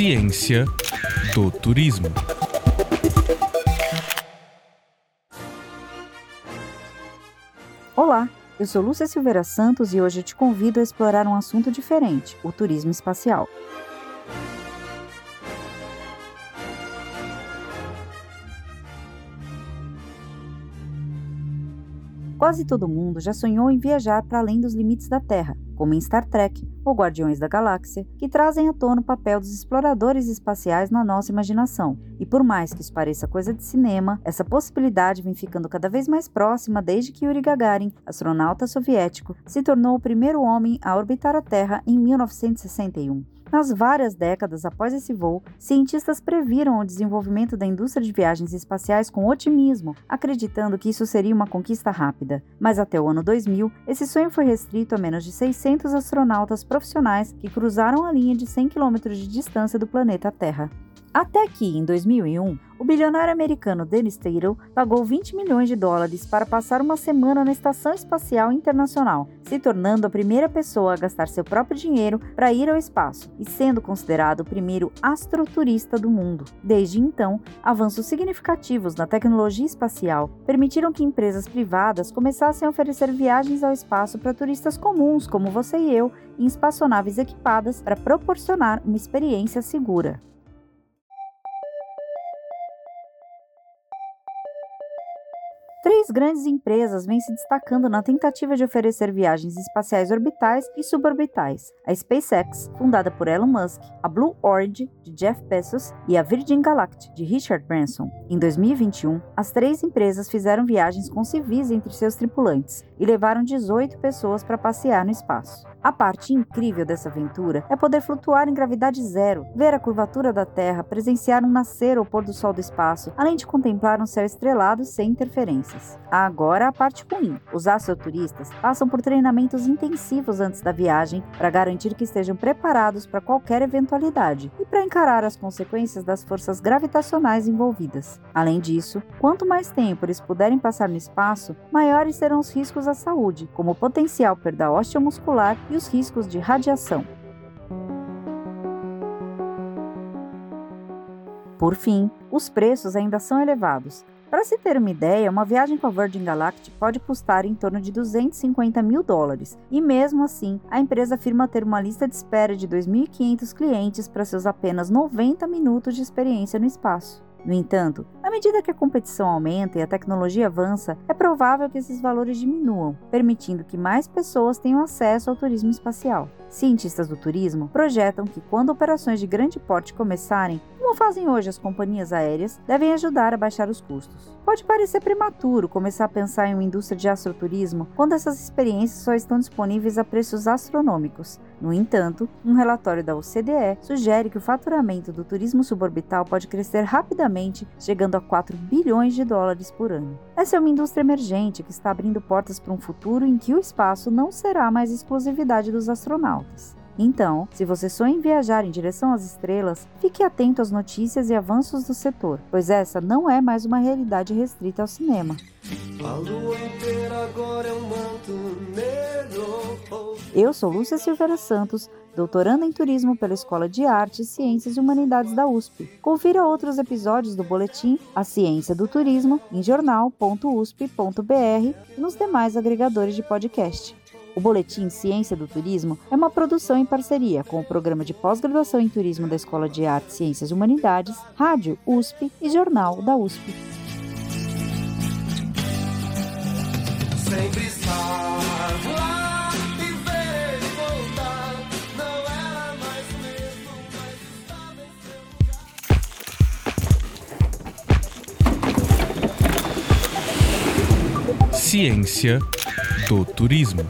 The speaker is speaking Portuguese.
Ciência do turismo. Olá, eu sou Lúcia Silveira Santos e hoje te convido a explorar um assunto diferente: o turismo espacial. Quase todo mundo já sonhou em viajar para além dos limites da Terra, como em Star Trek ou Guardiões da Galáxia, que trazem à tona o papel dos exploradores espaciais na nossa imaginação. E por mais que isso pareça coisa de cinema, essa possibilidade vem ficando cada vez mais próxima desde que Yuri Gagarin, astronauta soviético, se tornou o primeiro homem a orbitar a Terra em 1961. Nas várias décadas após esse voo, cientistas previram o desenvolvimento da indústria de viagens espaciais com otimismo, acreditando que isso seria uma conquista rápida. Mas até o ano 2000, esse sonho foi restrito a menos de 600 astronautas profissionais que cruzaram a linha de 100 km de distância do planeta Terra. Até que, em 2001, o bilionário americano Dennis Taylor pagou 20 milhões de dólares para passar uma semana na Estação Espacial Internacional, se tornando a primeira pessoa a gastar seu próprio dinheiro para ir ao espaço e sendo considerado o primeiro astroturista do mundo. Desde então, avanços significativos na tecnologia espacial permitiram que empresas privadas começassem a oferecer viagens ao espaço para turistas comuns como você e eu, em espaçonaves equipadas para proporcionar uma experiência segura. Três grandes empresas vêm se destacando na tentativa de oferecer viagens espaciais orbitais e suborbitais: a SpaceX, fundada por Elon Musk, a Blue Origin, de Jeff Bezos, e a Virgin Galactic, de Richard Branson. Em 2021, as três empresas fizeram viagens com civis entre seus tripulantes e levaram 18 pessoas para passear no espaço. A parte incrível dessa aventura é poder flutuar em gravidade zero, ver a curvatura da Terra, presenciar um nascer ou pôr do sol do espaço, além de contemplar um céu estrelado sem interferências. Agora a parte ruim. Os astroturistas passam por treinamentos intensivos antes da viagem para garantir que estejam preparados para qualquer eventualidade e para encarar as consequências das forças gravitacionais envolvidas. Além disso, quanto mais tempo eles puderem passar no espaço, maiores serão os riscos à saúde, como potencial perda osteomuscular e os riscos de radiação. Por fim, os preços ainda são elevados. Para se ter uma ideia, uma viagem com a Virgin Galactic pode custar em torno de 250 mil dólares, e mesmo assim, a empresa afirma ter uma lista de espera de 2.500 clientes para seus apenas 90 minutos de experiência no espaço. No entanto, à medida que a competição aumenta e a tecnologia avança, é provável que esses valores diminuam, permitindo que mais pessoas tenham acesso ao turismo espacial. Cientistas do turismo projetam que, quando operações de grande porte começarem, como fazem hoje as companhias aéreas, devem ajudar a baixar os custos. Pode parecer prematuro começar a pensar em uma indústria de astroturismo quando essas experiências só estão disponíveis a preços astronômicos. No entanto, um relatório da OCDE sugere que o faturamento do turismo suborbital pode crescer rapidamente, chegando a 4 bilhões de dólares por ano. Essa é uma indústria emergente que está abrindo portas para um futuro em que o espaço não será mais exclusividade dos astronautas. Então, se você sonha em viajar em direção às estrelas, fique atento às notícias e avanços do setor, pois essa não é mais uma realidade restrita ao cinema. É Eu sou Lúcia Silveira Santos, doutoranda em turismo pela Escola de Artes, Ciências e Humanidades da USP. Confira outros episódios do boletim A Ciência do Turismo em jornal.usp.br e nos demais agregadores de podcast. O Boletim Ciência do Turismo é uma produção em parceria com o Programa de Pós-Graduação em Turismo da Escola de Artes, Ciências e Humanidades, Rádio USP e Jornal da USP. Sempre estar lá lugar. Ciência do Turismo.